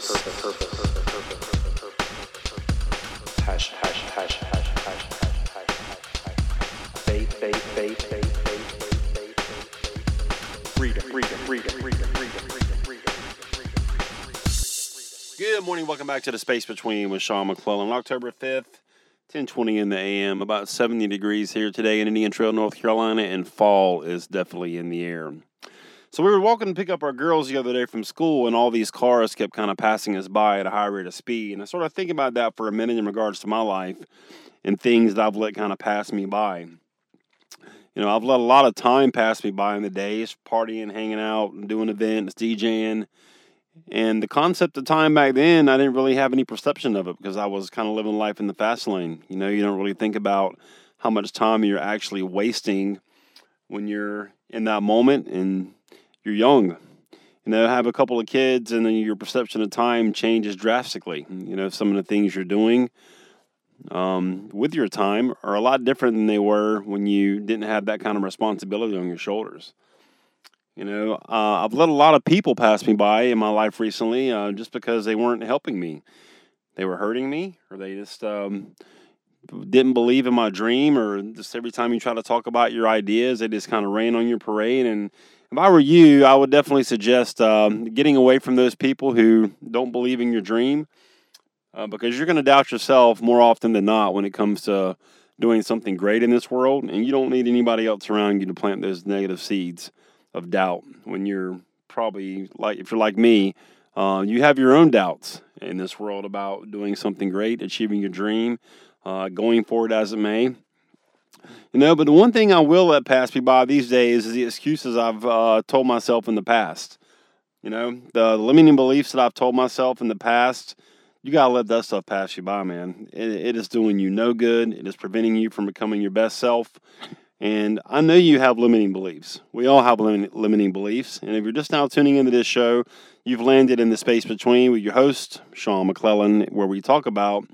purpose. Good morning. Welcome back to the Space Between with Sean McClellan. October 5th, 1020 in the AM. About 70 degrees here today in Indian Trail, North Carolina, and fall is definitely in the air. So we were walking to pick up our girls the other day from school, and all these cars kept kind of passing us by at a high rate of speed. And I sort of think about that for a minute in regards to my life and things that I've let kind of pass me by. You know, I've let a lot of time pass me by in the days, partying, hanging out, doing events, DJing. And the concept of time back then, I didn't really have any perception of it because I was kind of living life in the fast lane. You know, you don't really think about how much time you're actually wasting when you're in that moment and you're young. You know, have a couple of kids and then your perception of time changes drastically. You know, some of the things you're doing um, with your time are a lot different than they were when you didn't have that kind of responsibility on your shoulders. You know, uh, I've let a lot of people pass me by in my life recently uh, just because they weren't helping me. They were hurting me, or they just um, didn't believe in my dream, or just every time you try to talk about your ideas, they just kind of rain on your parade. And if I were you, I would definitely suggest um, getting away from those people who don't believe in your dream uh, because you're going to doubt yourself more often than not when it comes to doing something great in this world. And you don't need anybody else around you to plant those negative seeds of doubt when you're probably like, if you're like me, uh, you have your own doubts in this world about doing something great, achieving your dream, uh, going forward as it may. You know, but the one thing I will let pass me by these days is the excuses I've uh, told myself in the past. You know, the limiting beliefs that I've told myself in the past, you got to let that stuff pass you by, man. It, it is doing you no good. It is preventing you from becoming your best self. And I know you have limiting beliefs. We all have lim- limiting beliefs. And if you're just now tuning into this show, you've landed in the space between with your host, Sean McClellan, where we talk about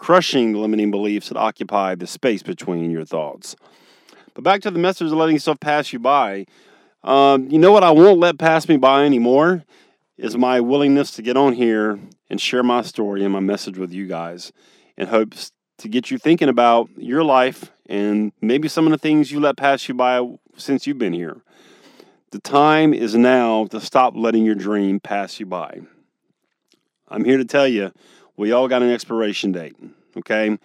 crushing the limiting beliefs that occupy the space between your thoughts. But back to the message of letting stuff pass you by. Um, you know what I won't let pass me by anymore is my willingness to get on here and share my story and my message with you guys in hopes to get you thinking about your life and maybe some of the things you let pass you by since you've been here. The time is now to stop letting your dream pass you by. I'm here to tell you, we all got an expiration date, okay?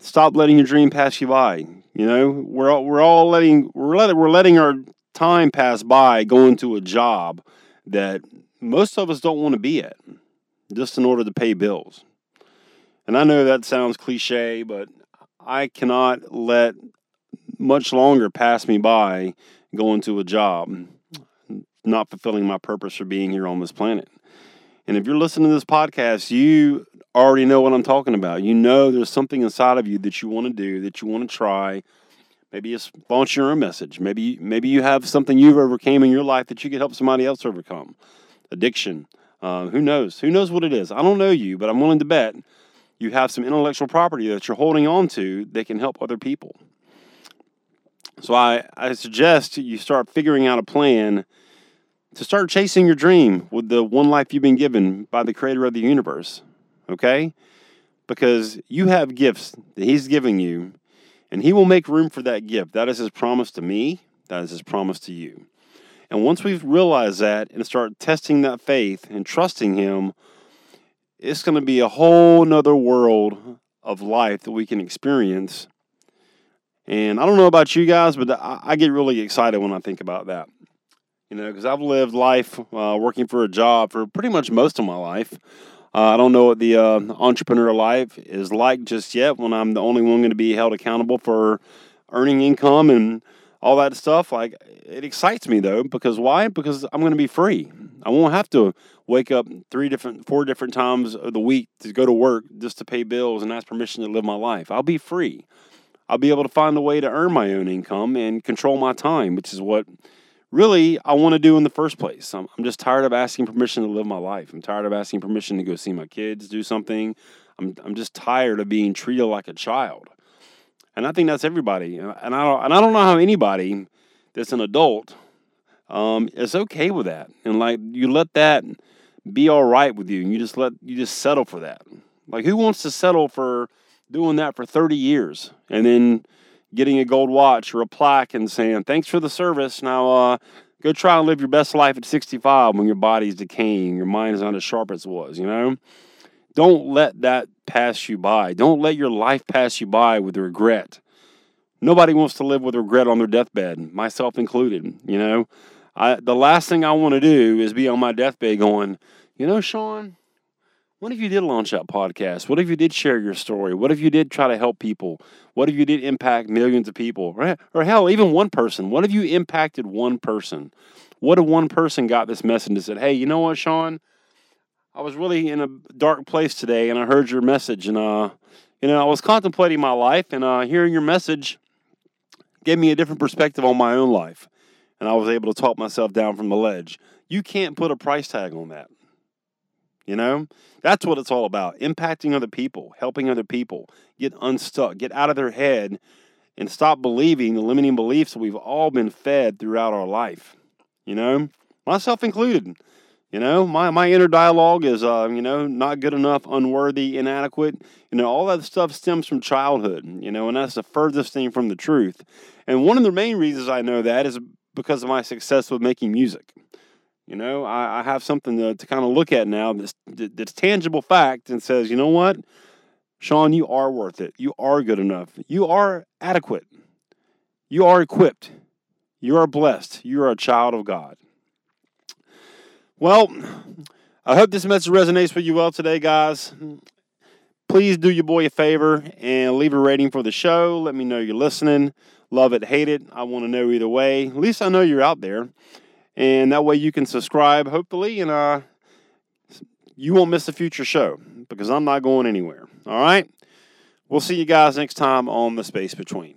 Stop letting your dream pass you by. You know, we're all, we're all letting we're letting we're letting our time pass by going to a job that most of us don't want to be at just in order to pay bills. And I know that sounds cliche, but I cannot let much longer pass me by going to a job not fulfilling my purpose for being here on this planet. And if you're listening to this podcast, you already know what I'm talking about. You know there's something inside of you that you want to do, that you want to try. Maybe it's launch your own message. Maybe maybe you have something you've overcame in your life that you could help somebody else overcome. Addiction. Uh, who knows? Who knows what it is? I don't know you, but I'm willing to bet you have some intellectual property that you're holding on to that can help other people. So I, I suggest you start figuring out a plan to start chasing your dream with the one life you've been given by the creator of the universe. Okay? Because you have gifts that he's giving you, and he will make room for that gift. That is his promise to me, that is his promise to you. And once we've realized that and start testing that faith and trusting him, it's going to be a whole nother world of life that we can experience. And I don't know about you guys, but I, get really excited when I think about that. You know, because I've lived life uh, working for a job for pretty much most of my life. Uh, I don't know what the uh, entrepreneur life is like just yet when I'm the only one going to be held accountable for earning income and all that stuff. Like, it excites me though, because why? Because I'm going to be free. I won't have to wake up three different, four different times of the week to go to work just to pay bills and ask permission to live my life. I'll be free. I'll be able to find a way to earn my own income and control my time, which is what really I want to do in the first place. I'm, I'm just tired of asking permission to live my life. I'm tired of asking permission to go see my kids, do something. I'm, I'm just tired of being treated like a child. And I think that's everybody. And I don't, and I don't know how anybody that's an adult um, is okay with that. And like you let that be all right with you and you just let you just settle for that. Like who wants to settle for doing that for 30 years and then getting a gold watch or a plaque and saying, "Thanks for the service. Now uh go try and live your best life at 65 when your body's decaying, your mind is not as sharp as it was, you know? Don't let that pass you by. Don't let your life pass you by with regret. Nobody wants to live with regret on their deathbed, myself included, you know? I, the last thing I want to do is be on my deathbed going, you know, Sean, what if you did launch that podcast? What if you did share your story? What if you did try to help people? What if you did impact millions of people? Or, or hell, even one person. What if you impacted one person? What if one person got this message and said, hey, you know what, Sean? I was really in a dark place today and I heard your message and uh you know, I was contemplating my life and uh hearing your message gave me a different perspective on my own life and I was able to talk myself down from the ledge. You can't put a price tag on that. You know, that's what it's all about impacting other people, helping other people get unstuck, get out of their head, and stop believing the limiting beliefs we've all been fed throughout our life. You know, myself included. You know, my, my inner dialogue is, uh, you know, not good enough, unworthy, inadequate. You know, all that stuff stems from childhood, you know, and that's the furthest thing from the truth. And one of the main reasons I know that is because of my success with making music. You know, I, I have something to, to kind of look at now that's, that's tangible fact and says, you know what, Sean, you are worth it. You are good enough. You are adequate. You are equipped. You are blessed. You are a child of God. Well, I hope this message resonates with you well today, guys. Please do your boy a favor and leave a rating for the show. Let me know you're listening. Love it, hate it. I want to know either way. At least I know you're out there and that way you can subscribe hopefully and uh you won't miss a future show because I'm not going anywhere. All right? We'll see you guys next time on The Space Between.